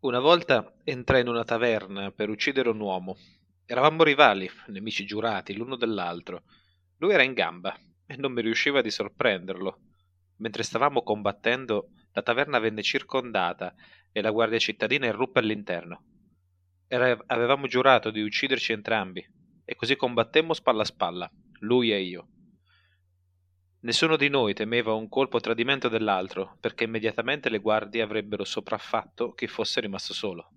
Una volta entrai in una taverna per uccidere un uomo. Eravamo rivali, nemici giurati l'uno dell'altro. Lui era in gamba e non mi riusciva di sorprenderlo. Mentre stavamo combattendo, la taverna venne circondata e la guardia cittadina irruppe all'interno. Era- avevamo giurato di ucciderci entrambi e così combattemmo spalla a spalla, lui e io. Nessuno di noi temeva un colpo tradimento dell'altro, perché immediatamente le guardie avrebbero sopraffatto chi fosse rimasto solo.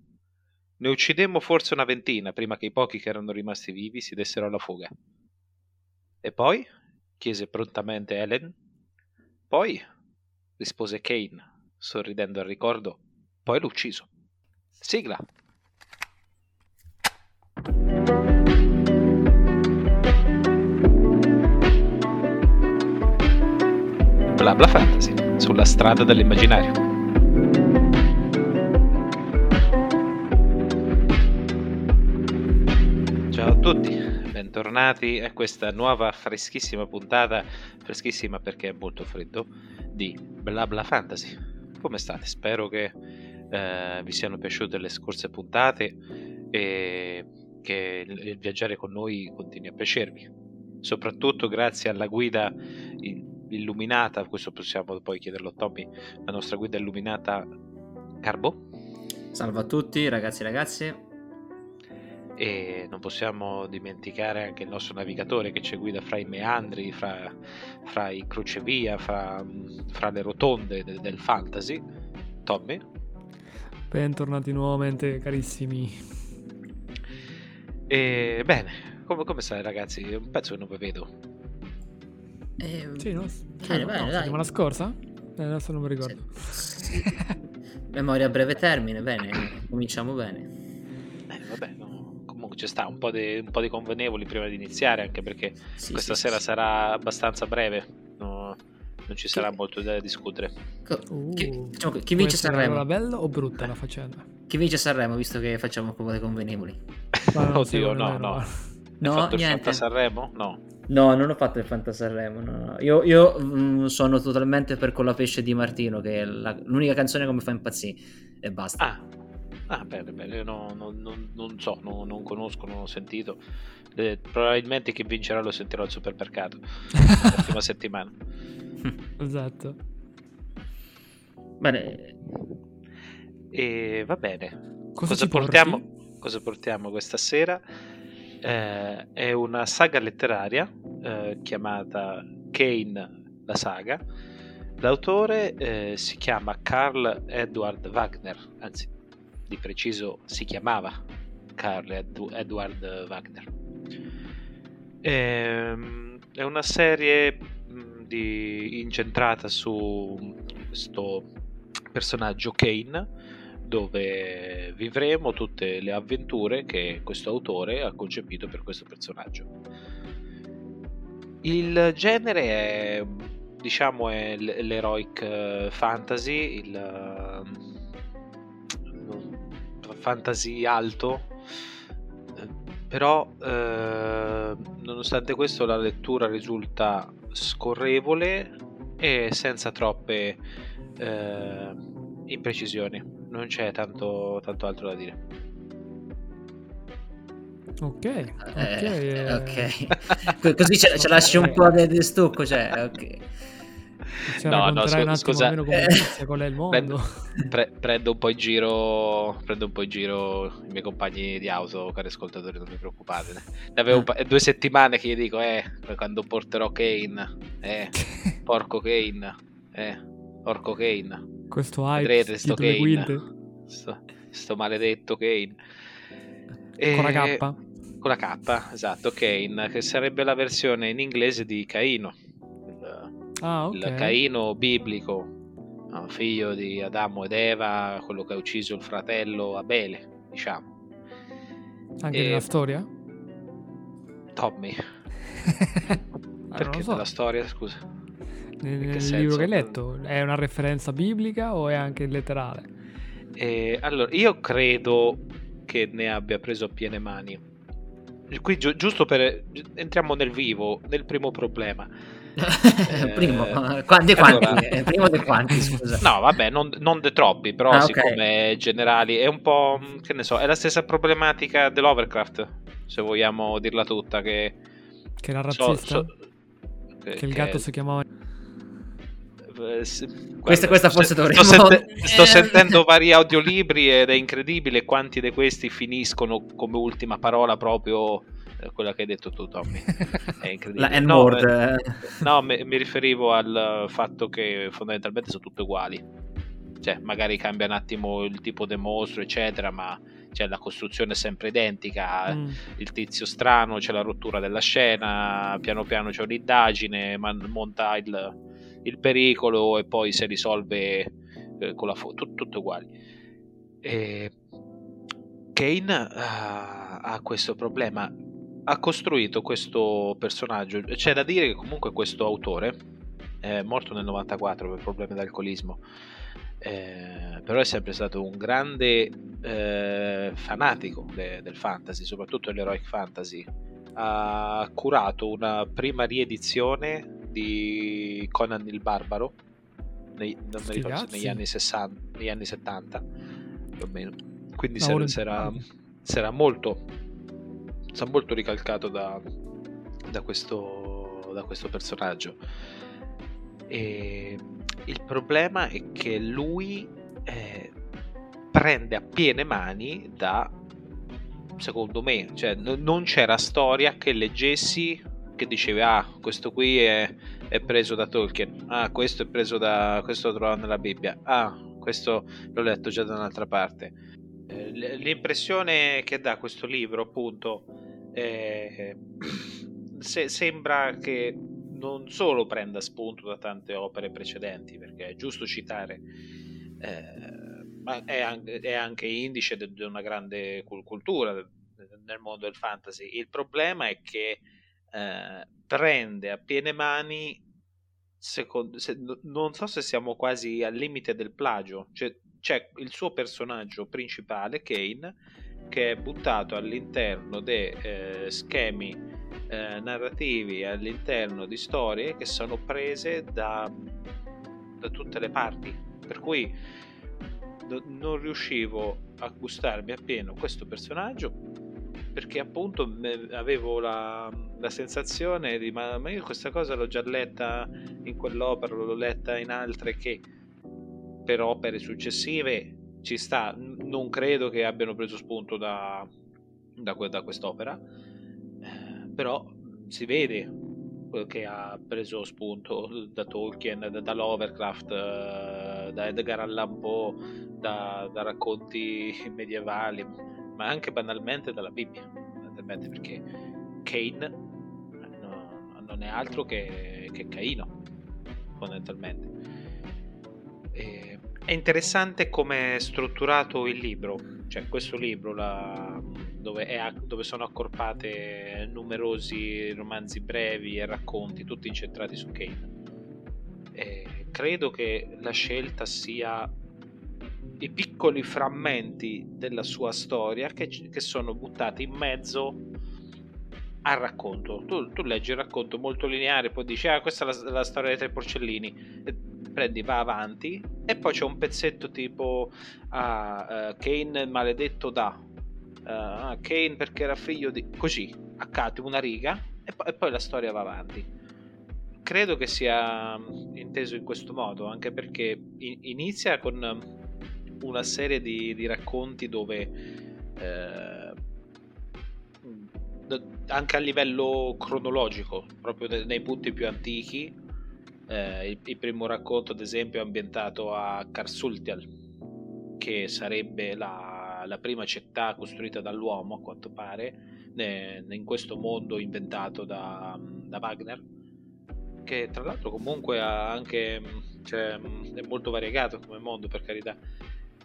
Ne uccidemmo forse una ventina prima che i pochi che erano rimasti vivi si dessero alla fuga. E poi? chiese prontamente Helen. Poi? rispose Kane, sorridendo al ricordo. Poi l'ho ucciso. Sigla. Bla bla fantasy, sulla strada dell'immaginario. Ciao a tutti, bentornati a questa nuova freschissima puntata, freschissima perché è molto freddo, di Bla Bla Fantasy. Come state? Spero che eh, vi siano piaciute le scorse puntate e che il, viaggiare con noi continui a piacervi. Soprattutto grazie alla guida i- illuminata, questo possiamo poi chiederlo a Tommy, la nostra guida illuminata Carbo. Salve a tutti ragazzi e ragazze. e non possiamo dimenticare anche il nostro navigatore che ci guida fra i meandri, fra, fra i crocevia, fra, fra le rotonde de- del fantasy. Tommy, Bentornati nuovamente carissimi. e bene, come, come stai ragazzi? È un pezzo che non vi vedo. Eh, Sì, no? Bene, no, bene, dai. settimana scorsa? Eh, adesso non mi ricordo. sì. Memoria a breve termine, bene, cominciamo bene. Eh, vabbè, no, comunque ci sta un po, di, un po' di convenevoli prima di iniziare, anche perché Sì, questa sì, sera sì. sarà abbastanza breve, no, non ci sarà molto da discutere. Co- Uh, chi, diciamo che- chi vince Sanremo? Allora bella o brutta la faccenda? Chi vince Sanremo, visto che facciamo cose convenevoli? Ma non Oddio, secondo no, no. No. Hai fatto il niente. Fanta Sanremo? No. No, non ho fatto il Fanta Sanremo. no, no. Io, io, mm, sono totalmente per con la pesce di Martino, che è la- l'unica canzone che mi fa impazzire. E basta. Ah, ah bene, bene, io no- no- non, non so, no- non conosco, non ho sentito. Eh, probabilmente chi vincerà lo sentirò al supermercato la prossima settimana. Esatto. Bene, E va bene. Cosa, Cosa portiamo? Cosa portiamo questa sera? Eh, è una saga letteraria eh, chiamata Kane la saga. L'autore eh, si chiama Carl Edward Wagner, anzi, di preciso si chiamava Carl Ed- Edward Wagner. Ehm, è una serie mh, di- incentrata su questo personaggio Kane dove vivremo tutte le avventure che questo autore ha concepito per questo personaggio. Il genere è diciamo è l'heroic eh, fantasy, il eh, fantasy alto, eh, però eh, nonostante questo la lettura risulta scorrevole e senza troppe eh, imprecisioni. Non c'è tanto, tanto altro da dire. Ok, ok. eh, eh, ok. Co- Così ce, ce lasci un po' di, di stucco, cioè, ok. No, no, scu- scusa. Eh. qual è il mondo. Prendo, pre- prendo un po' in giro prendo un po' in giro i miei compagni di auto cari ascoltatori non vi preoccupate ne avevo un pa- due settimane che gli dico eh quando porterò Kane eh porco Kane eh porco Kane Questo hype vedrete sto Kane quinte sto, sto maledetto Kane con la E- K. con la K esatto Kane che sarebbe la versione in inglese di Caino il, Ah, il ok. Caino biblico, figlio di Adamo ed Eva, quello che ha ucciso il fratello Abele, diciamo. Anche Eh, nella storia? Tommy, Ah, perché nella storia, scusa? Nel, che nel libro che hai letto è una referenza biblica o è anche letterale? Eh, allora, io credo che ne abbia preso a piene mani. Qui giu- giusto per... entriamo nel vivo, nel primo problema. Eh, primo, quanti, allora... quanti? primo dei quanti, scusa. No, vabbè, non, non de troppi, però ah, siccome okay. generali è un po', che ne so, è la stessa problematica dell'Overcraft, se vogliamo dirla tutta, che... Che era razzista? So, so, che, che il gatto si chiamava eh, Guarda, questa, questa forse sto, dovremmo... Sto, sente, sto sentendo vari audiolibri ed è incredibile quanti di questi finiscono come ultima parola proprio eh, quella che hai detto tu Tommy. È incredibile. La no, eh, no mi, mi, riferivo al fatto che fondamentalmente sono tutte uguali. Cioè magari cambia un attimo il tipo di mostro eccetera ma cioè, la costruzione è sempre identica mm. il tizio strano c'è la rottura della scena piano piano c'è un'indagine monta il il pericolo e poi si risolve eh, con la foto, tut- tutto uguali. E Kane uh, ha questo problema, ha costruito questo personaggio, c'è da dire che comunque questo autore è morto nel 94 per problemi di alcolismo. Eh, però è sempre stato un grande eh, fanatico de- del fantasy, soprattutto dell'heroic fantasy. Ha curato una prima riedizione di Conan il Barbaro nei, non mi ricordo negli anni 60 negli anni 70 più o meno. Quindi si era, era molto si molto ricalcato da, da, questo, da questo personaggio. E il problema è che lui eh, prende a piene mani da secondo me cioè, n- non c'era storia che leggessi che dicevi ah questo qui è, è, preso da Tolkien. Ah questo è preso da questo lo trovato nella Bibbia. Ah questo l'ho letto già da un'altra parte. Eh, l'impressione che dà questo libro appunto eh, se, sembra che non solo prenda spunto da tante opere precedenti perché è giusto citare eh, ma è anche, è anche indice di una grande cultura nel mondo del fantasy. Il problema è che eh, prende a piene mani, secondo, se, non so se siamo quasi al limite del plagio, cioè, c'è il suo personaggio principale, Kane, che è buttato all'interno di eh, schemi eh, narrativi, all'interno di storie che sono prese da, da tutte le parti. Per cui non riuscivo a gustarmi appieno questo personaggio perché appunto avevo la, la sensazione di ma, ma, io questa cosa l'ho già letta in quell'opera, l'ho letta in altre che per opere successive ci sta, non credo che abbiano preso spunto da, da, da quest'opera, eh, però si vede che ha preso spunto da Tolkien, da, da Lovecraft, eh, da Edgar Allan Poe, da, da racconti medievali ma anche banalmente dalla Bibbia, banalmente perché Cain no, non è altro che, che Caino, fondamentalmente. E, è interessante come è strutturato il libro, cioè questo libro la, dove, è, dove, sono accorpate numerosi romanzi brevi e racconti, tutti incentrati su Cain. E credo che la scelta sia i piccoli frammenti della sua storia che, che sono buttati in mezzo al racconto. Tu, tu, leggi il racconto molto lineare, poi dici: Ah, questa è la, la storia dei tre porcellini. E prendi, va avanti, e poi c'è un pezzetto tipo: Ah, uh, Kane maledetto da. Uh, Kane perché era figlio di. Così, accade una riga, e, po- e poi la storia va avanti credo che sia inteso in questo modo, anche perché inizia con una serie di, di racconti dove eh, anche a livello cronologico, proprio nei punti più antichi, eh, il, il, primo racconto ad esempio è ambientato a Karsultial, che sarebbe la, la prima città costruita dall'uomo a quanto pare, ne, in questo mondo inventato da, da Wagner che tra l'altro comunque anche cioè, è molto variegato come mondo per carità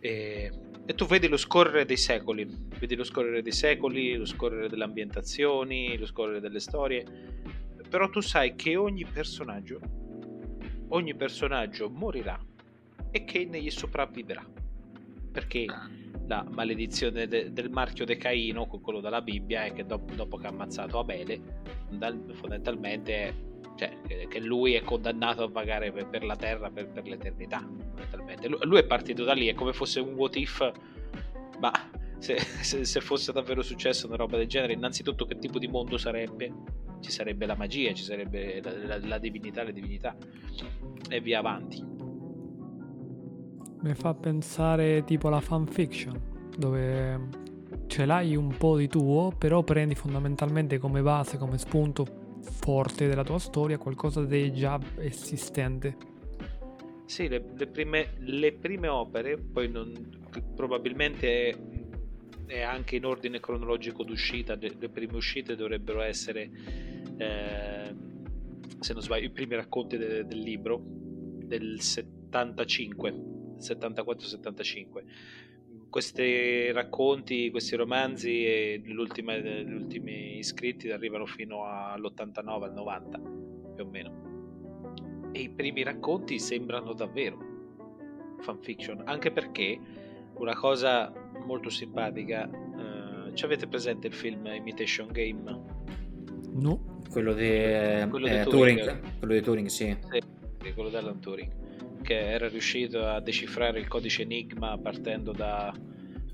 e, e, tu vedi lo scorrere dei secoli, vedi lo scorrere dei secoli, lo scorrere delle ambientazioni, lo scorrere delle storie, però tu sai che ogni personaggio, ogni personaggio morirà e che ne gli sopravviverà, perché ah. la maledizione de, del marchio de Caino, quello della Bibbia, è che dopo, dopo che ha ammazzato Abele, fondamentalmente cioè che lui è condannato a vagare per, per la terra per, per l'eternità lui, lui, è partito da lì è come fosse un what if ma se, se, se, fosse davvero successo una roba del genere innanzitutto che tipo di mondo sarebbe? Ci sarebbe la magia ci sarebbe la, la, la divinità le divinità e via avanti. Mi fa pensare tipo alla fanfiction dove ce l'hai un po' di tuo, però prendi fondamentalmente come base, come spunto forte della tua storia qualcosa di già esistente. Sì, le, le, prime, le prime, opere, poi non, probabilmente è, è, anche in ordine cronologico d'uscita, le, le prime uscite dovrebbero essere, eh, se non sbaglio, i primi racconti de, del libro del 75, 74-75 questi racconti, questi romanzi e gli ultimi iscritti arrivano fino all'89, al 90 più o meno. E i primi racconti sembrano davvero fanfiction, anche perché una cosa molto simpatica, eh, ci avete presente il film Imitation Game? No. Quello di, eh, quello eh, Turing. Turing. Quello di Turing, sì. sì. quello di Alan Turing che era riuscito a decifrare il codice Enigma partendo da,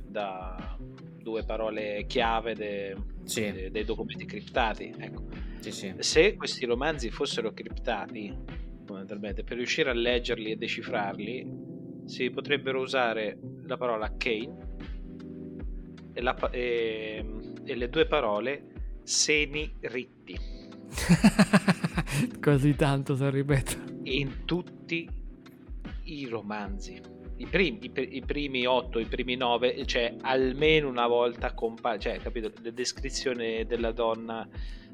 da due parole chiave de, sì. de, dei documenti criptati. Ecco. Sì, sì. Se questi romanzi fossero criptati, fondamentalmente, per riuscire a leggerli e decifrarli, si potrebbero usare la parola Kane e, la, e, e le due parole seni ritti. Così tanto se ripeto. In tutti i romanzi. I primi, i, i primi 8, i primi 9, cioè almeno una volta compare, cioè capito, la descrizione della donna,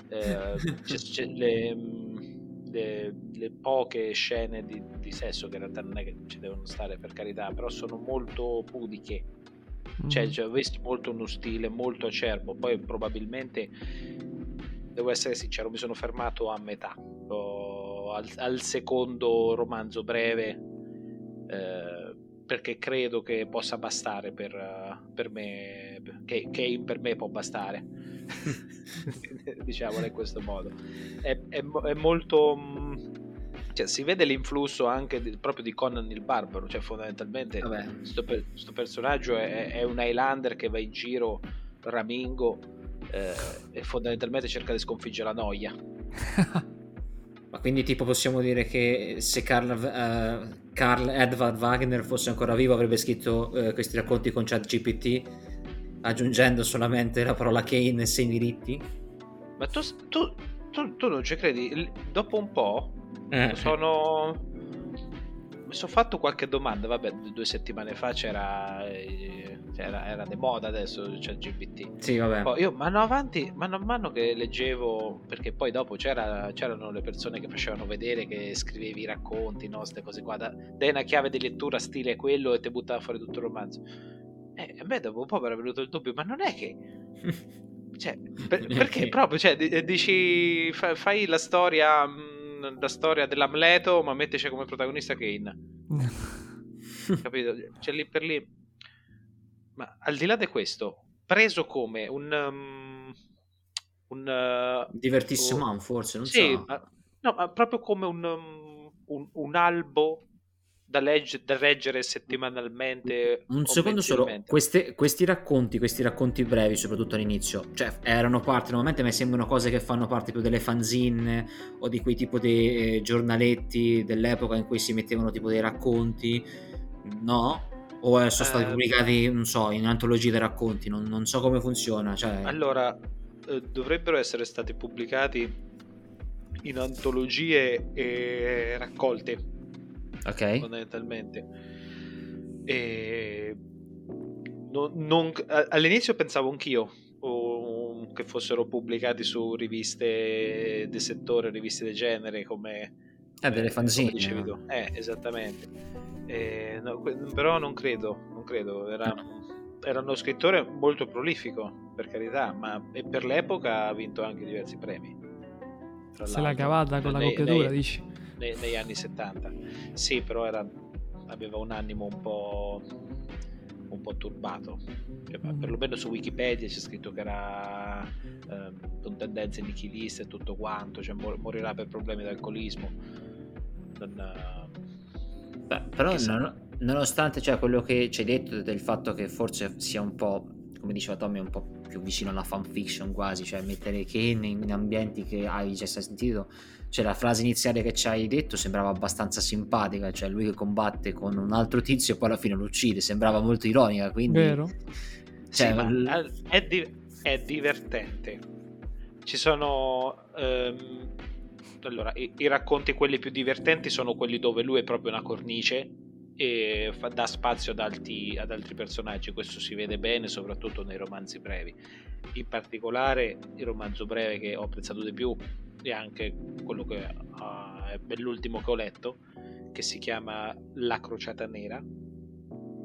eh, c'è, c'è le, le, le, poche scene di, di, sesso che in realtà non è che ci devono stare per carità, però sono molto pudiche. Cioè, cioè, visto molto uno stile molto acerbo, poi probabilmente devo essere sincero, mi sono fermato a metà, al, al secondo romanzo breve eh, perché credo che possa bastare per, per me, che, che, per me può bastare, diciamolo in questo modo. È, è, è molto... Mm, cioè, si vede l'influsso anche di, proprio di Conan il Barbaro, cioè fondamentalmente questo personaggio è, è, un Highlander che va in giro ramingo eh, e fondamentalmente cerca di sconfiggere la noia. Quindi tipo possiamo dire che se Carl, uh, Carl Edward Wagner fosse ancora vivo avrebbe scritto uh, questi racconti con ChatGPT aggiungendo solamente la parola Kane e sei diritti? Ma tu, tu, tu, tu non ci credi? Dopo un po' eh. sono mi sono fatto qualche domanda, vabbè, due settimane fa c'era, eh, era, era di moda adesso c'è GPT. Sì, vabbè. Poi io mano avanti, mano a mano che leggevo, perché poi dopo c'era, c'erano le persone che facevano vedere che scrivevi i racconti, no, queste cose qua, da, dai una chiave di lettura stile quello e ti buttava fuori tutto il romanzo. E a me dopo un po' mi era venuto il dubbio, ma non è che... cioè, per, perché proprio, cioè, dici, fai la storia la storia dell'Amleto, ma metteci come protagonista Kane. Capito? Cioè lì per lì. Ma al di là di questo, preso come un. Um, un uh, Divertissimo un, forse, non sì, so. Ma, no, ma proprio come un, um, un, un albo da, legge, da leggere settimanalmente. Un secondo solo, queste, questi racconti, questi racconti brevi, soprattutto all'inizio, cioè erano parte, normalmente mi sembrano cose che fanno parte più delle fanzine o di quei tipo di eh, giornaletti dell'epoca in cui si mettevano tipo dei racconti, no? O sono stati eh, pubblicati, non so, in antologie dei racconti, non, non so come funziona. Cioè... Allora, eh, dovrebbero essere stati pubblicati in antologie e raccolte ok. fondamentalmente. E non, non, all'inizio pensavo anch'io o, che fossero pubblicati su riviste del settore riviste del genere come eh, delle fanzine dicevi tu. eh, esattamente. Eh, no, però non credo non credo. Era, era uno scrittore molto prolifico per carità ma per l'epoca ha vinto anche diversi premi. Se l'ha cavata con la copiatura dici nei, negli anni 70. Sì, però era, aveva un animo un po', un po' turbato. Cioè, mm. Perlomeno su Wikipedia c'è scritto che era eh, con tendenze nichiliste e tutto quanto, cioè mor- morirà per problemi di alcolismo. Non, Beh, però non, nonostante cioè, quello che ci hai detto del fatto che forse sia un po', come diceva Tommy, un po' più vicino alla fanfiction quasi, cioè mettere Kane in ambienti che hai già sentito cioè la frase iniziale che ci hai detto sembrava abbastanza simpatica, cioè lui che combatte con un altro tizio e poi alla fine lo uccide, sembrava molto ironica, quindi... Vero? Cioè, sì, l... è, di... è, divertente. Ci sono... Um... Allora, i, i racconti quelli più divertenti sono quelli dove lui è proprio una cornice e fa, dà spazio ad, alti, ad altri personaggi, questo si vede bene soprattutto nei romanzi brevi. In particolare il romanzo breve che ho apprezzato di più e anche quello che uh, è l'ultimo che ho letto, che si chiama La Crociata Nera,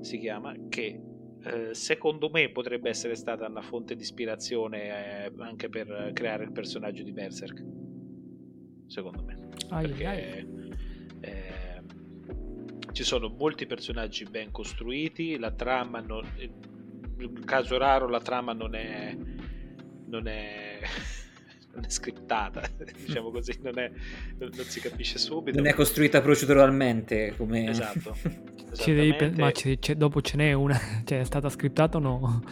si chiama, che eh, secondo me potrebbe essere stata una fonte di ispirazione eh, anche per creare il personaggio di Berserk. Secondo me. Ai, Perché ai. Eh, ci sono molti personaggi ben costruiti, la trama non, in caso raro la trama non è non è non è scriptata, diciamo così, non, è, non, non, si capisce subito. Non è costruita proceduralmente come... Esatto. Ci devi, ma dopo ce n'è una, cioè è stata scriptata o no?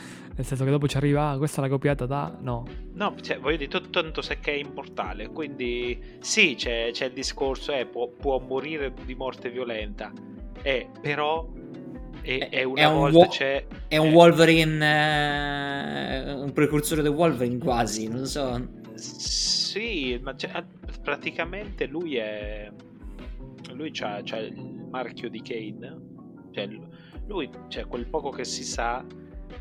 Nel senso che dopo ci arriva, ah, questa l'ha copiata da... No. No, cioè, voglio dire, tutto tanto se che è immortale, quindi sì, c'è, c'è il discorso, eh, può, può, morire di morte violenta, eh, però e, è, una è volta un, c'è... È un Wolverine, uh, un precursore del Wolverine quasi, non so. Sì, ma cioè, praticamente lui è. Lui ha il marchio di Kane. Cioè, lui, cioè, quel poco che si sa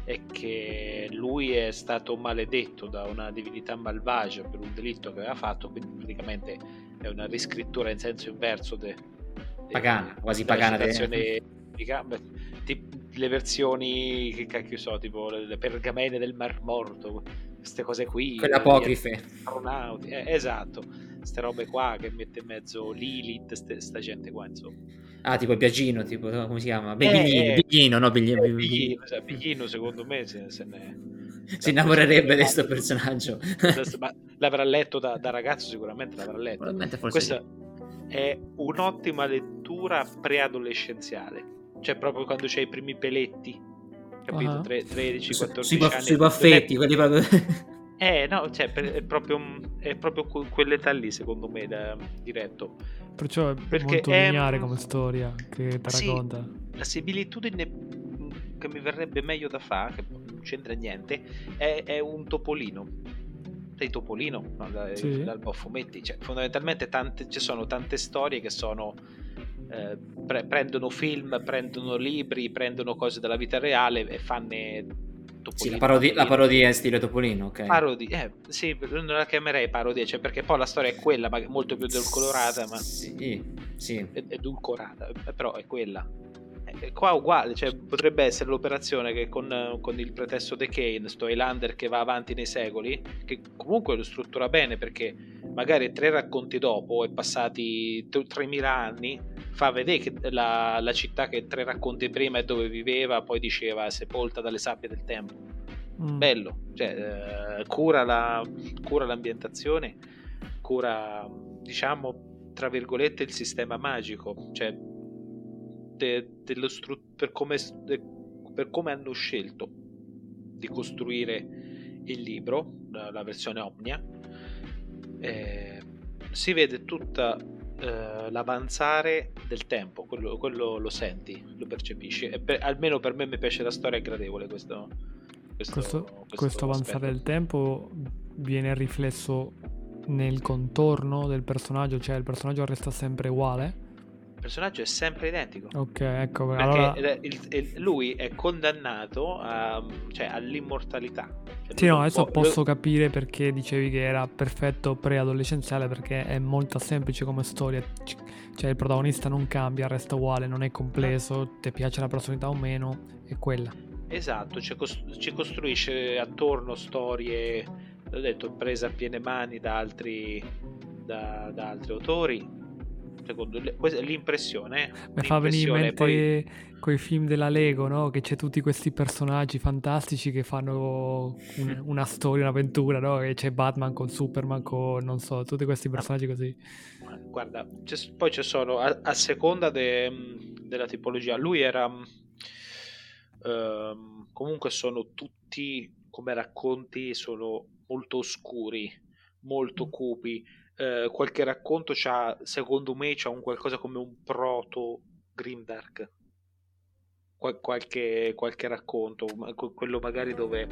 è che lui è stato maledetto da una divinità malvagia per un delitto che aveva fatto, quindi praticamente è una riscrittura in senso inverso de, pagana, de, quasi pagana de... le versioni che cacchio so, tipo le pergamene del Mar Morto, queste cose qui. Quelle apocrife. Eh, esatto, queste robe qua che mette in mezzo Lilith, sta gente qua, insomma. Ah, tipo Biagino, tipo, come si chiama? Biglino, eh, Biglino, no? Biglino, eh, Biglino, cioè, Biglino secondo me se, se ne... Si innamorerebbe di questo personaggio. Ma l'avrà letto da, da, ragazzo sicuramente, l'avrà letto. Probabilmente forse Questa sì. è un'ottima lettura preadolescenziale. Cioè proprio quando c'hai i primi peletti capito? Uh-huh. 13, 14 sui, anni. Sui baffetti, quelli proprio... Eh, no, cioè, è proprio, è proprio quell'età lì, secondo me, da, diretto. Perciò è Perché molto è, lineare come storia che ti sì, racconta. La similitudine che mi verrebbe meglio da fare, che non c'entra niente, è, è un topolino. Sei topolino, no? da, sì. dal fumetti. Cioè, fondamentalmente tante, ci sono tante storie che sono eh, pre- prendono film, prendono libri, prendono cose della vita reale e fanno Topolino. Sì, la, parodi- la parodia è stile Topolino, ok. Parodia, eh, sì, non la chiamerei parodia, cioè perché poi la storia è quella, ma molto più edulcorata, ma... Sì, sì. Edulcorata, eh, però è quella. Eh, qua uguale, cioè, potrebbe essere l'operazione che con, con il pretesto The Kane, sto Highlander che va avanti nei secoli, che comunque lo struttura bene perché magari tre racconti dopo, è passati 3.000 anni, fa vedere che la, la, città che tre racconti prima è dove viveva, poi diceva sepolta dalle sabbie del tempo. Mm. Bello, cioè, eh, cura, la, cura l'ambientazione, cura, diciamo, tra virgolette, il sistema magico, cioè de, dello stru- per, come, de, per come hanno scelto di costruire il libro, la, versione Omnia. Eh, si vede tutta eh, l'avanzare del tempo, quello, quello, lo senti, lo percepisci. Per, almeno per me mi piace la storia, è gradevole questo. Questo, questo, questo, questo avanzare del tempo viene riflesso nel contorno del personaggio, cioè il personaggio resta sempre uguale il personaggio è sempre identico. Ok, ecco. Perché allora... il, il, lui è condannato a, cioè, all'immortalità. Cioè, sì, no, adesso può, posso lo... capire perché dicevi che era perfetto preadolescenziale perché è molto semplice come storia. Cioè il protagonista non cambia, resta uguale, non è complesso, ti piace la personalità o meno, è quella. Esatto, ci, costru- ci costruisce attorno storie, l'ho detto, prese a piene mani da altri, da, da altri autori secondo l'impressione. Mi fa venire in mente poi... quei film della Lego, no? Che c'è tutti questi personaggi fantastici che fanno un, una storia, un'avventura, no? Che c'è Batman con Superman, con non so, tutti questi personaggi così. Guarda, c'è, poi ci sono a, a seconda de, della tipologia. Lui era. Um, comunque sono tutti come racconti, sono molto oscuri, molto mm. cupi eh, qualche racconto c'ha, secondo me, c'ha un qualcosa come un proto Grimdark. Qual- qualche, qualche racconto, quello magari dove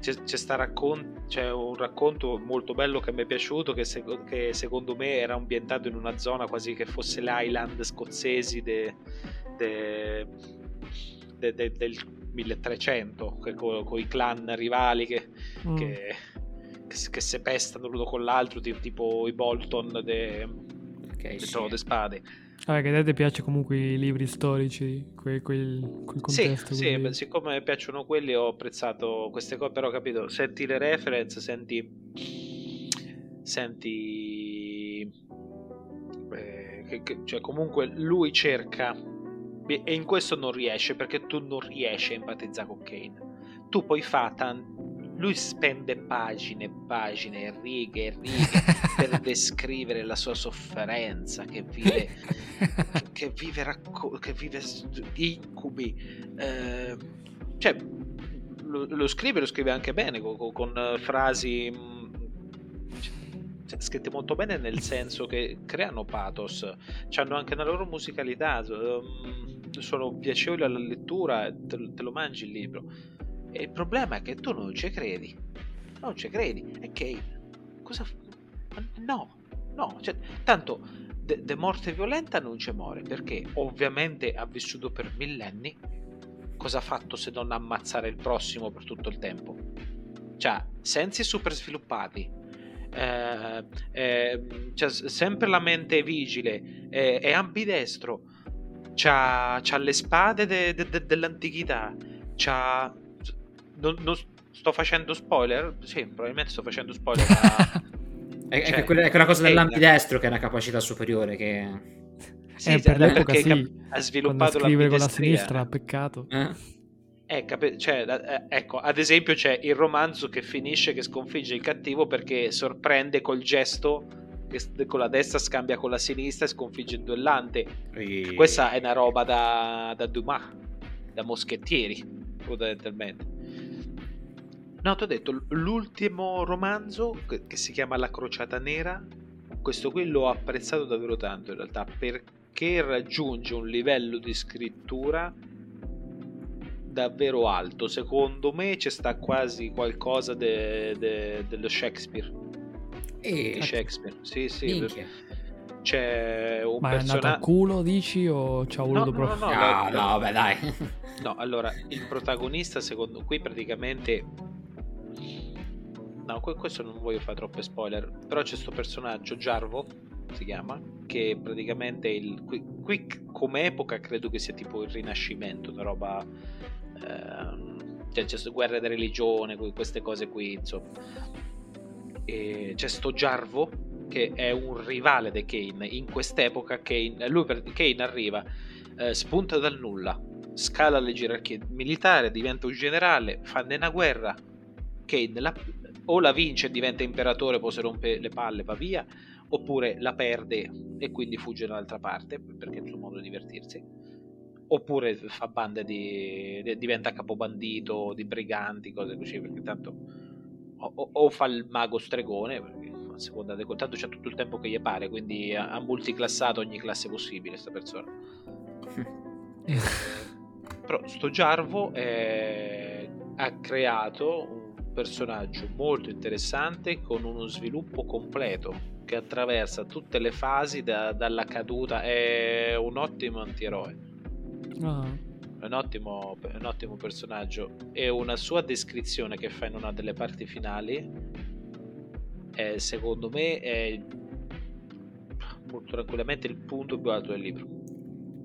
c'è, c'è, raccon- c'è, un racconto molto bello che mi è piaciuto che, se- che, secondo me era ambientato in una zona quasi che fosse l'Highland scozzesi de- de- de- del 1300 con i clan rivali che, mm. che che, si pestano l'uno con l'altro, tipo i Bolton de, okay, de sì. Trono de Spade. Ah, che a te piace comunque i libri storici, quel, quel, quel contesto. Sì, sì beh, siccome piacciono quelli ho apprezzato queste cose, però capito, senti le reference, senti... Senti... Eh, che, che, cioè comunque lui cerca e in questo non riesce perché tu non riesci a empatizzare con Kane. Tu poi fa tanti lui spende pagine e pagine, righe e righe per descrivere la sua sofferenza che vive, che, che vive, racco- che vive incubi. Eh, cioè, lo, lo, scrive, lo scrive anche bene con, con frasi mm, cioè, scritte molto bene nel senso che creano pathos, hanno anche una loro musicalità, mm, sono piacevoli alla lettura, te, te lo mangi il libro e il problema è che tu non ci credi. Non ci credi. E che cosa No, no, cioè, tanto de, de morte violenta non ci muore perché ovviamente ha vissuto per millenni. Cosa ha fatto se non ammazzare il prossimo per tutto il tempo? Cioè, sensi super sviluppati, eh, eh, c'ha sempre la mente vigile, eh, è ambidestro, c'ha, c'ha le spade de, de, de, dell'antichità, c'ha non, non, sto facendo spoiler? Sì, probabilmente sto facendo spoiler. A... è, cioè, è, quella, è, quella, cosa dell'ambidestro che è una capacità superiore che... Sì, eh, per l'epoca sì, ha sviluppato la scrivere con la sinistra, peccato. Eh? Eh, cap- cioè, eh, ecco, ad esempio c'è il romanzo che finisce che sconfigge il cattivo perché sorprende col gesto che con la destra scambia con la sinistra e sconfigge il duellante. E... Questa è una roba da, da Dumas, da moschettieri, fondamentalmente. No, ti ho detto, l'ultimo romanzo che, che, si chiama La Crociata Nera, questo qui l'ho apprezzato davvero tanto in realtà perché raggiunge un livello di scrittura davvero alto. Secondo me c'è sta quasi qualcosa de, de, dello Shakespeare. E... Di Shakespeare, sì, sì. Minchia. C'è un Ma personaggio. è andato a culo, dici, o ci ha voluto no, no, no, no, no, no, vabbè, dai. No, allora, il protagonista, secondo qui, praticamente No, questo non voglio fare troppe spoiler. Però c'è questo personaggio, Jarvo si chiama, che praticamente il, qui, qui, come epoca credo che sia tipo il rinascimento, una roba. Ehm, cioè c'è guerra di religione, queste cose qui, insomma. E c'è sto Jarvo che è un rivale di Kane. In quest'epoca Kane, lui per, Kane arriva, eh, spunta dal nulla, scala le gerarchie militari, diventa un generale, fanno una guerra. Kane la, o la vince e diventa imperatore, poi si rompe le palle, va via, oppure la perde e quindi fugge dall'altra parte perché è il suo modo di divertirsi, oppure fa bande di, diventa capobandito di briganti, cose così, perché tanto o, o fa il mago stregone, perché a seconda di tanto c'è tutto il tempo che gli pare, quindi ha, ha multiclassato ogni classe possibile questa persona. Però sto Jarvo è, ha creato personaggio molto interessante con uno sviluppo completo che attraversa tutte le fasi da, dalla caduta. È un ottimo antieroe. È un ottimo, un ottimo personaggio e una sua descrizione che fa in una delle parti finali è, secondo me è molto tranquillamente il punto più alto del libro.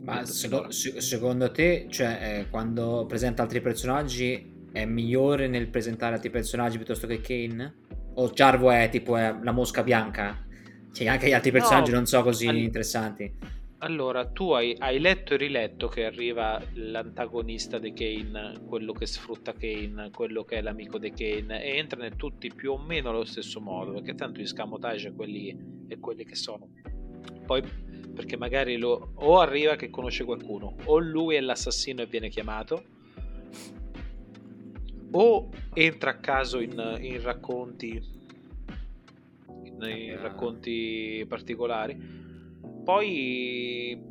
Ma secondo, secondo te, cioè, eh, quando presenta altri personaggi, è migliore nel presentare altri personaggi piuttosto che Kane? O Jarvo è tipo è la mosca bianca? Sì, anche gli altri personaggi no, non so così all... interessanti. Allora, tu hai, hai, letto e riletto che arriva l'antagonista di Kane, quello che sfrutta Kane, quello che è l'amico di Kane, e entrano tutti più o meno allo stesso modo, perché tanto gli scamotage quelli, è quelli che sono. Poi, perché magari lo, o arriva che conosce qualcuno, o lui è l'assassino e viene chiamato, o entra a caso in, in racconti, in, in racconti particolari. Poi,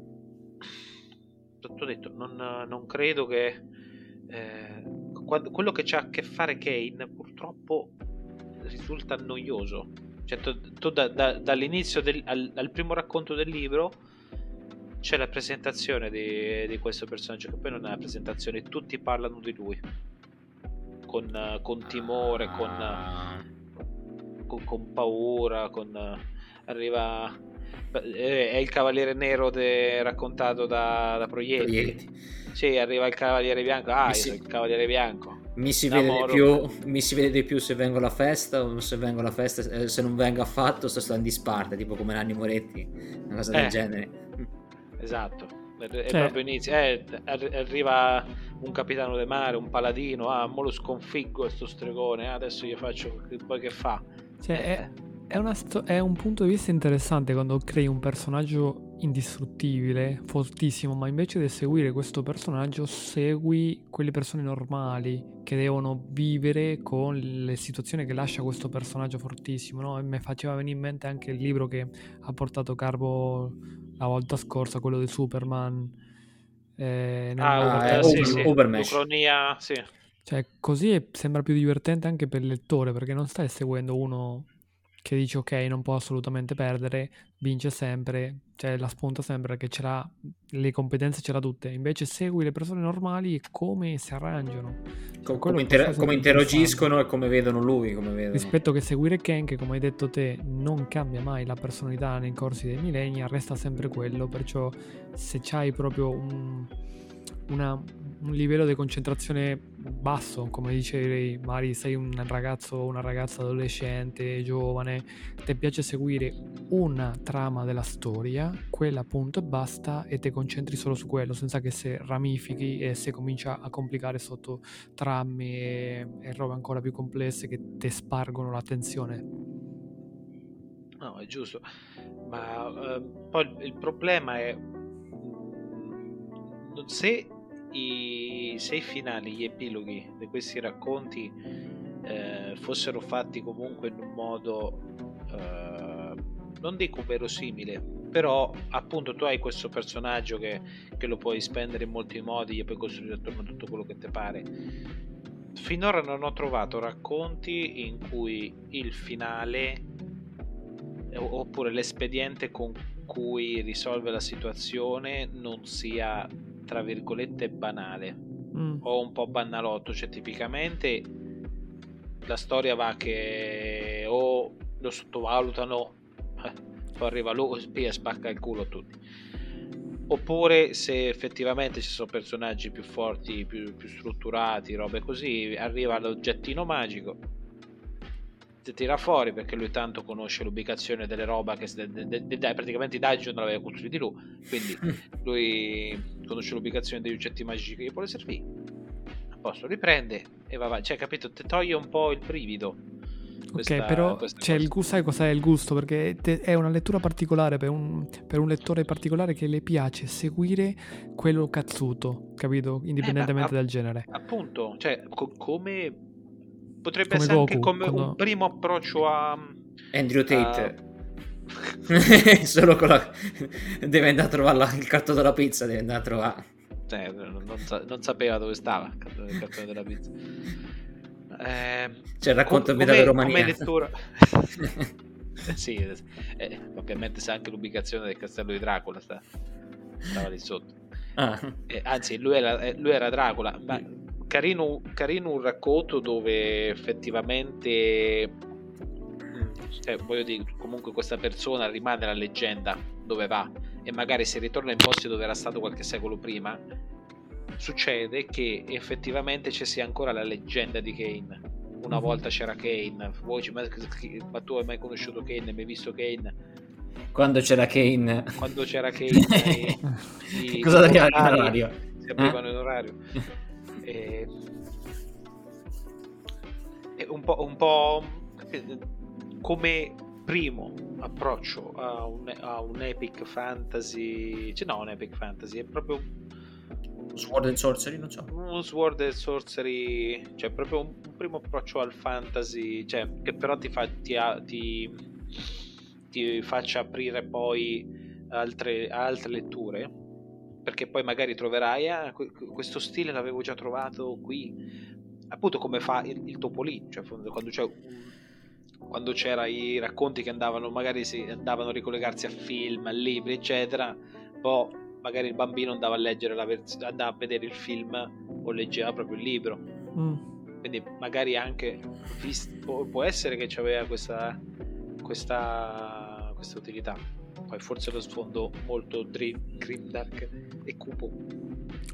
ho detto, non, non credo che eh, quello che c'ha a che fare Kane purtroppo risulta noioso. Cioè, tu, tu da, da, dall'inizio del, al, al, primo racconto del libro c'è la presentazione di, di, questo personaggio, che poi non è una presentazione, tutti parlano di lui con, con timore, con, ah. con, con paura, con, arriva è il cavaliere nero de... raccontato da, da Proietti. Proietti. Sì, arriva il cavaliere bianco. Ah, si... il cavaliere bianco. Mi si, vede di più, mi si vede di più se vengo alla festa o se vengo alla festa, eh, se non vengo affatto sto stando in disparte, tipo come Nanni Moretti, una cosa del eh, genere. Esatto, è, cioè. proprio inizio. Eh, arriva un capitano del mare, un paladino, ah, mo lo sconfiggo questo stregone, ah, adesso gli faccio poi che fa. Cioè, è, è, sto- è, un punto di vista interessante quando crei un personaggio indistruttibile, fortissimo, ma invece di seguire questo personaggio segui quelle persone normali che devono vivere con le situazioni che lascia questo personaggio fortissimo. No? E mi faceva venire in mente anche il libro che ha portato Carbo la volta scorsa, quello di Superman. Eh, ah, eh, sì, sì. Ucronia, sì. Cioè, così sembra più divertente anche per il lettore perché non stai seguendo uno che dice ok non può assolutamente perdere, vince sempre, cioè la spunta sempre che ce l'ha, le competenze ce l'ha tutte, invece segui le persone normali e come si arrangiano. Com- come, inter- come interagiscono e come vedono lui. Come vedono. Rispetto che seguire Ken che come hai detto te non cambia mai la personalità nei corsi dei millenni, resta sempre quello, perciò se c'hai proprio un, una, un livello di concentrazione basso, come dicevi, magari sei un ragazzo o una ragazza adolescente, giovane, ti piace seguire una trama della storia, quella appunto e basta, e ti concentri solo su quello, senza che se ramifichi e se comincia a complicare sotto trame e, e robe ancora più complesse che ti spargono l'attenzione. No, è giusto, ma uh, poi il problema è mm, se i sei finali, gli epiloghi di questi racconti eh, fossero fatti comunque in un modo eh, non dico verosimile però appunto tu hai questo personaggio che, che, lo puoi spendere in molti modi e puoi costruire attorno a tutto quello che ti pare. Finora non ho trovato racconti in cui il finale oppure l'espediente con cui risolve la situazione non sia tra virgolette banale mm. o un po' banalotto, cioè tipicamente la storia va che o lo sottovalutano, eh, poi arriva lui e spacca il culo a tutti. Oppure se effettivamente ci sono personaggi più forti, più, più strutturati, robe così, arriva l'oggettino magico, tira fuori perché lui tanto conosce l'ubicazione delle roba che de, de, de, praticamente i dungeon l'aveva costruiti lui quindi lui conosce l'ubicazione degli oggetti magici che gli può servire a posto riprende e va avanti. Cioè capito ti toglie un po' il brivido questa, ok però cioè, il, sai cos'è il gusto? Perché te, è una lettura particolare per un, per un, lettore particolare che le piace seguire quello cazzuto capito? Indipendentemente eh, ma, dal genere. appunto cioè co- come Potrebbe come essere Goku, anche come quando... un primo approccio a Andrew Tate. Uh... Solo con la... deve andare a trovare la... il cartone della pizza, deve andare a trovare. Eh, non, sa... non, sapeva dove stava il cartone della pizza. Eh, cioè, racconta com- come, come lettura. sì, eh, ovviamente sa anche l'ubicazione del castello di Dracula, sta... stava lì sotto. Ah. Eh, anzi, lui era, eh, lui era Dracula, ma carino, carino un racconto dove effettivamente cioè, voglio dire, comunque questa persona rimane la leggenda dove va e magari se ritorna in posti dove era stato qualche secolo prima succede che effettivamente ci sia ancora la leggenda di Kane una mm-hmm. volta c'era Kane voi, ma, ma tu hai mai conosciuto Kane hai mai visto Kane quando c'era Kane. Quando c'era Kane. e, i, cosa arriva in orario? Si aprivano eh? in orario. e, e un po', un po' come primo approccio a un, a un epic fantasy, cioè no, un epic fantasy, è proprio Sword and Sorcery, non so. Uno Sword and Sorcery, cioè proprio un, un primo approccio al fantasy, cioè che però ti, fa, ti, ti, ti faccia aprire poi altre, altre letture, perché poi magari troverai, ah, questo stile l'avevo già trovato qui, appunto come fa il, il Topolino, cioè quando c'è quando c'era i racconti che andavano magari si andavano a ricollegarsi a film, a libri eccetera poi magari il bambino andava a leggere la versione, andava a vedere il film o leggeva proprio il libro. Mm. Quindi magari anche può, essere che c'aveva questa, questa, questa utilità. Poi forse lo sfondo molto dream, grimdark e cupo.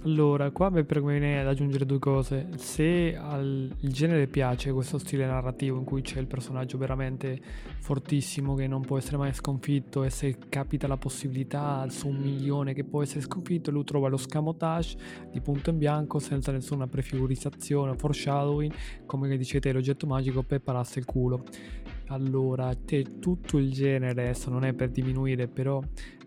Allora, qua mi viene ad aggiungere due cose. Se al genere piace questo stile narrativo in cui c'è il personaggio veramente fortissimo che non può essere mai sconfitto e se capita la possibilità su un milione che può essere sconfitto, lui trova lo scamotage di punto in bianco senza nessuna prefigurizzazione, foreshadowing, come dicete l'oggetto magico per pararsi il culo. Allora, te tutto il genere, adesso non è per diminuire, però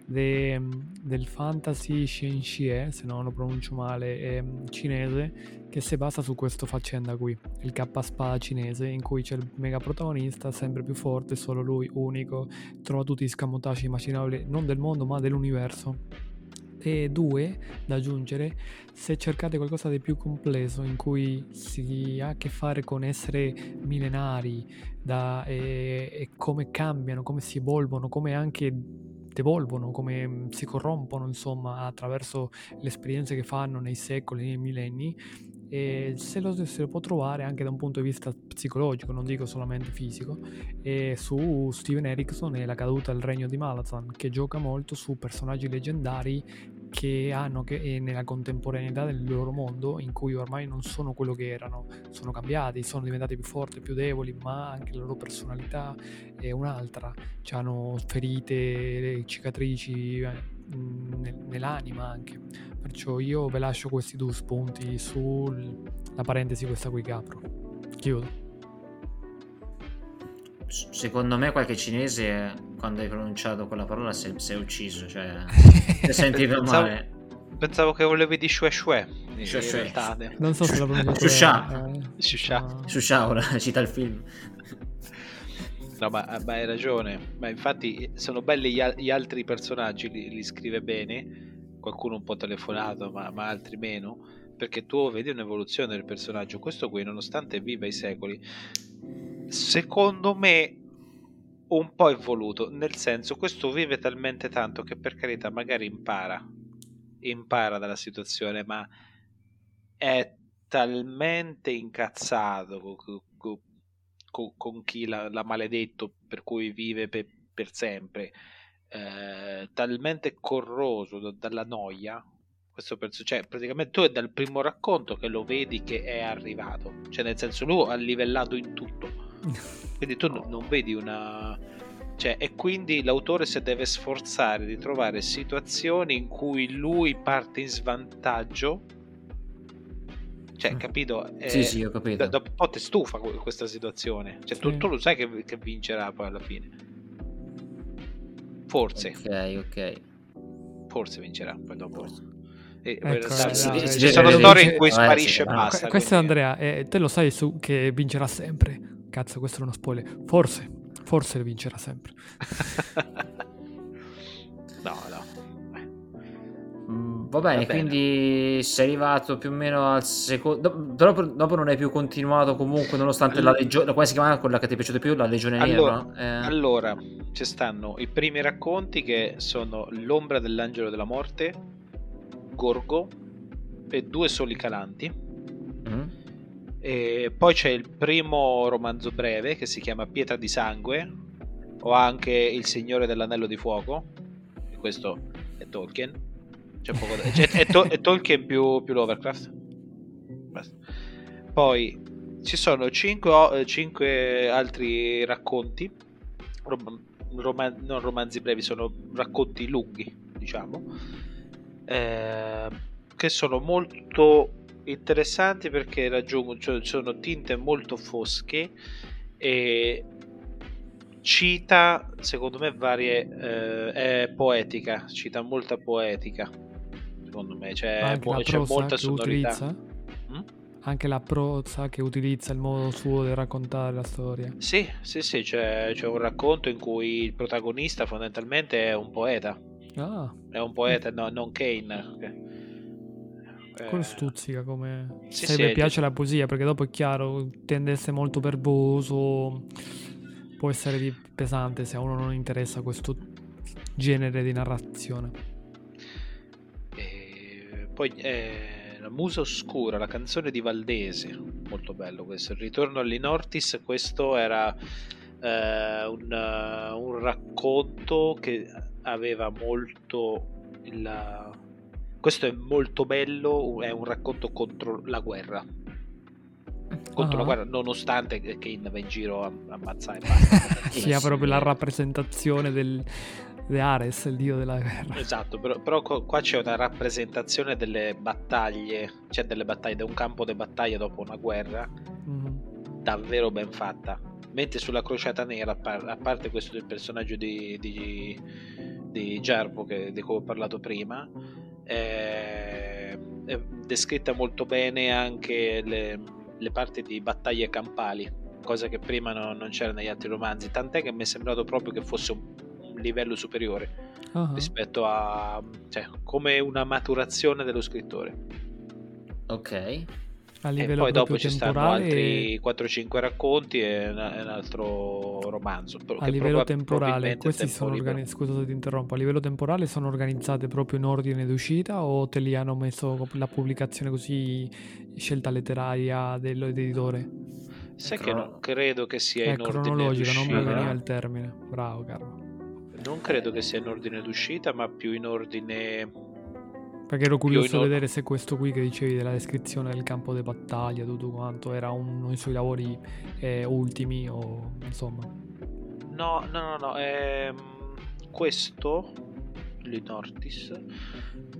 de, del fantasy Xianxie, se non lo pronuncio male, eh, cinese, che si basa su questa faccenda qui, il K spada cinese, in cui c'è il mega protagonista, sempre più forte, solo lui, unico, trova tutti gli scamotaci immaginabili, non del mondo ma dell'universo. E due, da aggiungere, se cercate qualcosa di più complesso in cui si ha a che fare con esseri millenari da, e, e come cambiano, come si evolvono, come anche devolvono, come mm, si corrompono insomma attraverso le esperienze che fanno nei secoli, nei millenni e se lo, se lo può trovare anche da un punto di vista psicologico, non dico solamente fisico, e su Steven Erickson e la caduta del regno di Malazan che gioca molto su personaggi leggendari che hanno che, nella contemporaneità del loro mondo in cui ormai non sono quello che erano, sono cambiati, sono diventati più forti, più deboli, ma anche la loro personalità è un'altra, hanno ferite, cicatrici eh, nell'anima anche. Perciò io ve lascio questi due spunti sulla parentesi questa qui che apro. Chiudo. Secondo me qualche cinese quando hai pronunciato quella parola si è, ucciso, cioè si è sentito male. Pensavo che volevi di shue shue. shue, shue. Non so se la pronunciato Shusha. Eh, Shusha. Shusha, ora cita il film. No, ma, ma, hai ragione. Ma infatti sono belli gli, gli altri personaggi, li, li, scrive bene. Qualcuno un po' telefonato, ma, ma altri meno. Perché tu vedi un'evoluzione del personaggio. Questo qui, nonostante viva i secoli, secondo me un po' evoluto, nel senso questo vive talmente tanto che per carità magari impara, impara dalla situazione, ma è talmente incazzato con, con, chi l'ha, l'ha, maledetto per cui vive per, per sempre, eh, talmente corroso da, dalla noia. Questo penso, cioè, praticamente tu è dal primo racconto che lo vedi che è arrivato, cioè, nel senso, lui ha livellato in tutto quindi tu no. non vedi una... Cioè, e quindi l'autore si deve sforzare di trovare situazioni in cui lui parte in svantaggio. Cioè, mm. capito? Eh, sì, sì, ho capito. Dopo un po' ti stufa questa situazione. Cioè, sì. tu, tu, lo sai che, che, vincerà poi alla fine. Forse. Ok, ok. Forse vincerà poi dopo. E, ecco, realtà, ci, ci sono storie in cui sparisce e basta. Questo quindi... Andrea, eh, te lo sai su, che vincerà sempre. Cazzo, questo è uno spoiler. Forse, forse vincerà sempre. no, no. Va bene, Va quindi sei arrivato più o meno al secondo. Dopo, dopo, non hai più continuato comunque, nonostante la legione. Come si chiama quella che ti è piaciuta più? La legione allora, nera? Eh... Allora, ci stanno i primi racconti che sono L'ombra dell'angelo della morte, Gorgo e Due soli calanti. Mm e poi c'è il primo romanzo breve che si chiama Pietra di Sangue, o anche Il Signore dell'Anello di Fuoco, e questo è Tolkien. C'è poco da... cioè, è, to- è, Tolkien più, più Lovecraft. Basta. Poi ci sono 5 altri racconti roman- non romanzi brevi, sono racconti lunghi, diciamo, eh, che sono molto interessanti perché raggiungono, cioè, sono tinte molto fosche e cita, secondo me, varie. Eh, è poetica, cita molta poetica. Secondo me, c'è, Anche la c'è molta che sonorità. utilizza? Mm? Anche la prosa che utilizza il modo suo di raccontare la storia. Sì, sì, sì, c'è, c'è un racconto in cui il protagonista fondamentalmente è un poeta. Ah, È un poeta, no, non Kane. quello eh, stuzzica come... sì, Se sì, piace la poesia, perché dopo è chiaro, tende a essere molto verboso, può essere pesante se a uno non interessa questo genere di narrazione. Poi eh, la musa oscura, la canzone di Valdese, molto bello questo. Il ritorno all'Inortis, questo era eh, un, eh, un racconto che aveva molto il... Questo è molto bello, è un racconto contro la guerra. Contro la Ah. guerra, nonostante Kane va in giro a ammazzare basta. Sia proprio la rappresentazione del, di Ares, il dio della guerra. Esatto, però, però qua c'è una rappresentazione delle battaglie, cioè delle battaglie, da un campo di battaglia dopo una guerra, Mhm. davvero ben fatta. Mentre sulla Crociata Nera, a, par- a parte questo del personaggio di, di, di Gerbo, che, di cui ho parlato prima, eh, è descritta molto bene anche le, le parti di battaglie campali, cosa che prima no- non c'era negli altri romanzi, tant'è che mi è sembrato proprio che fosse un, un livello superiore Ah, rispetto a cioè, come una maturazione dello scrittore. Ok. A E livello poi dopo ci stanno altri 4-5 racconti e e un altro romanzo. a livello temporale, questi sono libero. organizzati, scusa se ti interrompo, a livello temporale sono organizzate proprio in ordine d'uscita o te li hanno messo la pubblicazione così scelta letteraria dell'editore? Sai che non credo che sia È in ordine cronologica, non mi veniva il termine. Bravo, caro. Non credo che sia in ordine d'uscita, ma più in ordine. Perché ero curioso di vedere se questo qui che dicevi della descrizione del campo di battaglia, tutto quanto, era uno dei suoi lavori eh, ultimi o insomma. No, no, no, no. ehm, questo. L'Inortis.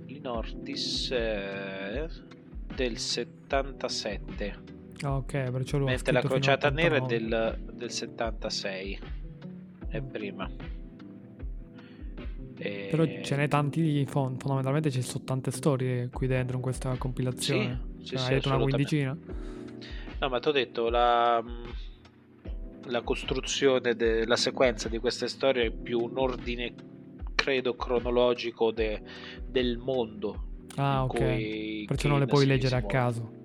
L'Inortis è del 77. Ah, ok, perciò l'ho Mentre la crociata nera è all'89. del, del 76. È prima. E- Però ce n'è tanti, fon- fondamentalmente ci sono tante storie qui dentro in questa compilazione. Sì, Cioè, sì, hai detto una quindicina? No, ma ti ho detto, la, la costruzione, de- la sequenza di queste storie è più un ordine, credo, cronologico de- del mondo. Ah, ok. Perciò non le puoi leggere a caso.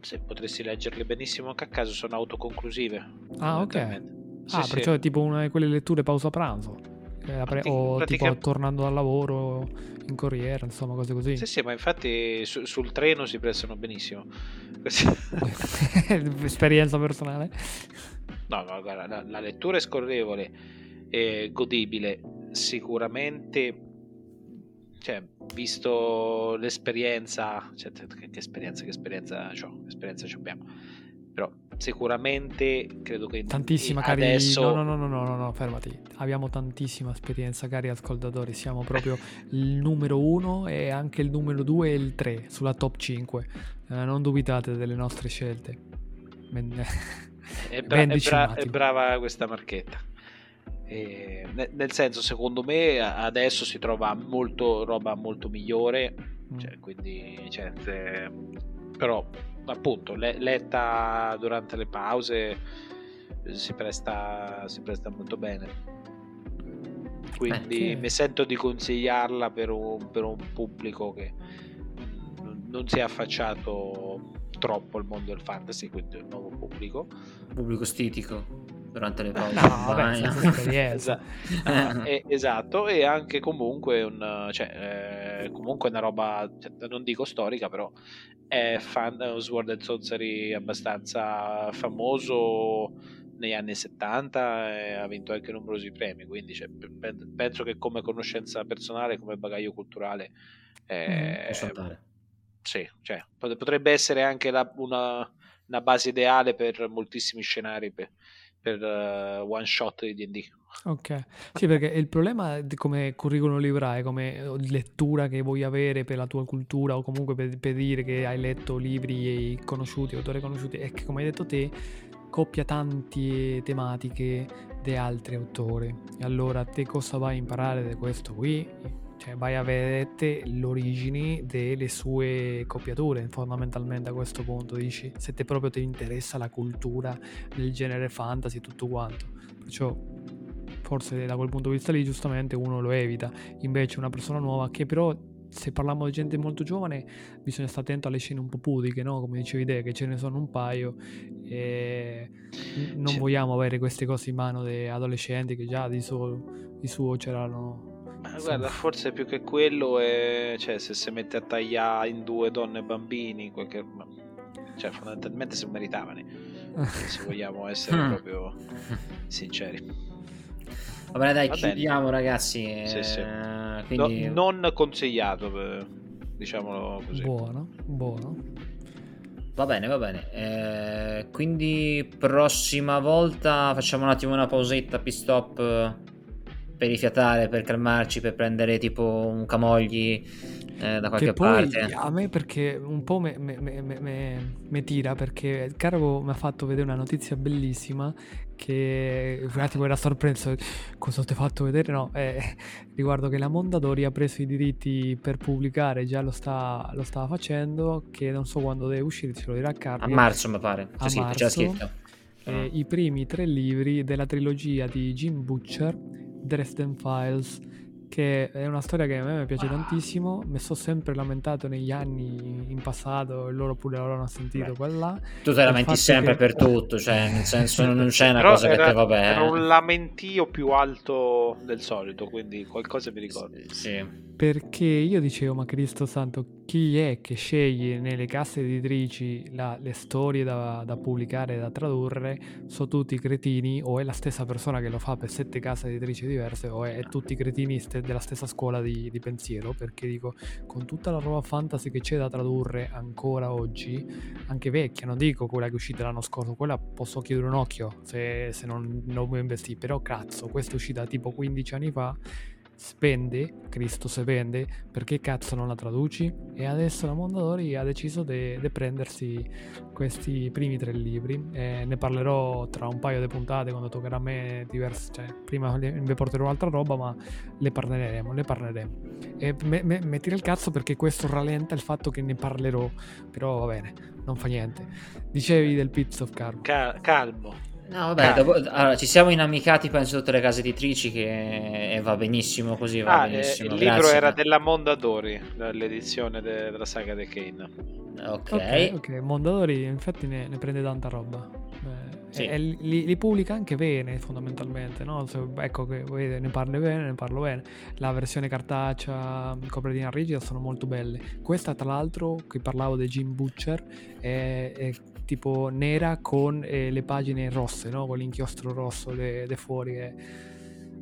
Se potresti leggerle benissimo anche a caso, sono autoconclusive. Ah, ok. Sì, ah, sì. perciò è tipo una di quelle letture pausa pranzo. La pre- o pratica- tipo tornando dal lavoro in corriere, insomma, cose così. Sì, sì, ma infatti su- sul treno si prestano benissimo. Esperienza personale. No, no, guarda, la, la lettura è scorrevole e godibile. Sicuramente, cioè, visto l'esperienza, cioè, che, che esperienza, che esperienza c'ho, che esperienza ci abbiamo. Però sicuramente credo che Tantissima, cari. adesso No, no, no, no, no, no, fermati. Abbiamo tantissima esperienza, cari ascoltatori. Siamo proprio il numero uno e anche il numero due e il tre sulla top 5. Eh, non dubitate delle nostre scelte. Ben- è, bra- ben è bra- è brava questa marchetta. E, ne- nel senso, secondo me adesso si trova molto roba molto migliore Mm. Cioè, quindi, cioè, se- però, appunto, le- letta durante le pause si presta, si presta molto bene. Quindi Eh, che- mi sento di consigliarla per un, per un pubblico che non, si è affacciato troppo al mondo del fantasy, quindi un nuovo pubblico. Pubblico stitico durante le pause. No, vabbè, Vai. senza esperienza. Ah, e- esatto, e anche comunque un, cioè, eh, comunque una roba, cioè, non dico storica, però è fan, Sword and Sorcery abbastanza famoso negli anni 70 e ha vinto anche numerosi premi, quindi cioè, pe- penso che come conoscenza personale, come bagaglio culturale, eh, saltare. sì, cioè, pot- potrebbe essere anche la- una, una base ideale per moltissimi scenari per, per uh, one shot di D&D. Ok, sì perché il problema come curriculum librae, come eh, lettura che vuoi avere per la tua cultura o comunque per, per dire che hai letto libri conosciuti, autori conosciuti, è che come hai detto te coppia tante tematiche di altri autori. E allora te cosa vai a imparare da questo qui? Cioè vai a vedere l'origine delle sue copiature fondamentalmente a questo punto dici se te proprio ti interessa la cultura del genere fantasy tutto quanto perciò forse da quel punto di vista lì giustamente uno lo evita invece una persona nuova che però se parliamo di gente molto giovane bisogna stare attento alle scene un po' pudiche no? come dicevi te che ce ne sono un paio e non sì. vogliamo avere queste cose in mano di adolescenti che già di suo, di suo c'erano ma guarda, forse più che quello è. Cioè, se si mette a tagliare in due donne e bambini, qualche. Cioè, fondamentalmente si meritavano. se vogliamo essere mm. proprio sinceri. Va bene, dai, Va chiudiamo, bene. ragazzi. Sì, sì. Eh, quindi... no, non consigliato, per... diciamolo così. Buono, buono. Va bene, va bene. Eh, quindi prossima volta facciamo un attimo una pausetta, pit stop per rifiatare, per calmarci, per prendere tipo un camogli eh, da qualche che poi parte. A me perché un po' mi tira perché Cargo mi ha fatto vedere una notizia bellissima che un attimo era sorpreso. Cosa ti ho fatto vedere? No eh, riguardo che la Mondadori ha preso i diritti per pubblicare già lo, sta, lo stava facendo che non so quando deve uscire ce lo dirà Carlo. A marzo mi pare. A sì, marzo, c'è scritto. Eh, i primi tre libri della trilogia di Jim Butcher the rest of them files che è una storia che a me piace tantissimo, mi sono sempre lamentato negli anni in passato e loro pure l'hanno sentito quella. Tu ti lamenti sempre che... per tutto, cioè nel senso non c'è una cosa era, che te va bene. Era un lamentio più alto del solito, quindi qualcosa mi ricordo. Sì. Perché io dicevo, ma Cristo Santo, chi è che sceglie nelle casse editrici la, le storie da, da pubblicare e da tradurre? Sono tutti cretini o è la stessa persona che lo fa per sette case editrici diverse o è, è tutti cretini st- della stessa scuola di, di, pensiero? Perché dico, con tutta la roba fantasy che c'è da tradurre ancora oggi, anche vecchia, non dico quella che è uscita l'anno scorso, quella posso chiudere un occhio se, se non, non vuoi investire, però cazzo, questa è uscita tipo 15 anni fa spende, Cristo se vende, perché cazzo non la traduci? E adesso la Mondadori ha deciso di prendersi questi primi tre libri e ne parlerò tra un paio di puntate quando toccherà a me diverse, cioè prima vi porterò altra roba ma le parleremo, le parleremo. E me, me, metti il cazzo perché questo rallenta il fatto che ne parlerò, però va bene, non fa niente. Dicevi del Pizza of Carbo. Cal- calmo. No, vabbè, dopo, allora, ci siamo inamicati, penso, tutte le case editrici che e va benissimo così. Va ah, benissimo. Eh, il libro era della Mondadori, l'edizione de- della saga di Kane. Ok, ok, okay. Mondadori infatti ne, ne, prende tanta roba. Eh, sì. e, e li, li, pubblica anche bene, fondamentalmente. No? Se, ecco che vedete, ne parlo bene, ne parlo bene. La versione cartacea, copertina rigida sono molto belle. Questa, tra l'altro, qui parlavo di Jim Butcher, è, è tipo nera con eh, le pagine rosse, no? Con l'inchiostro rosso de, de fuori. Che...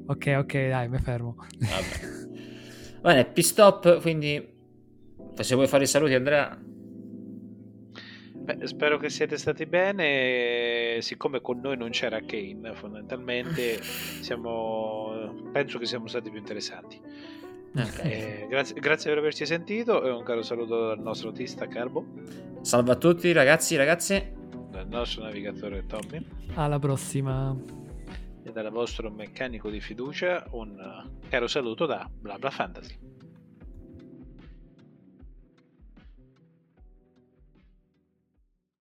Ok, ok, dai, mi fermo. Vabbè. Bene, P-Stop, quindi se vuoi fare i saluti Andrea. Beh, spero che siete stati bene. Siccome con noi non c'era Kane, fondamentalmente siamo, penso che siamo stati più interessanti. Okay. Eh, grazie, grazie, per averci sentito e un caro saluto dal nostro autista Carbo. Salve a tutti ragazzi e ragazze. Dal nostro navigatore Tommy. Alla prossima. E dal vostro meccanico di fiducia un caro saluto da BlaBla Fantasy.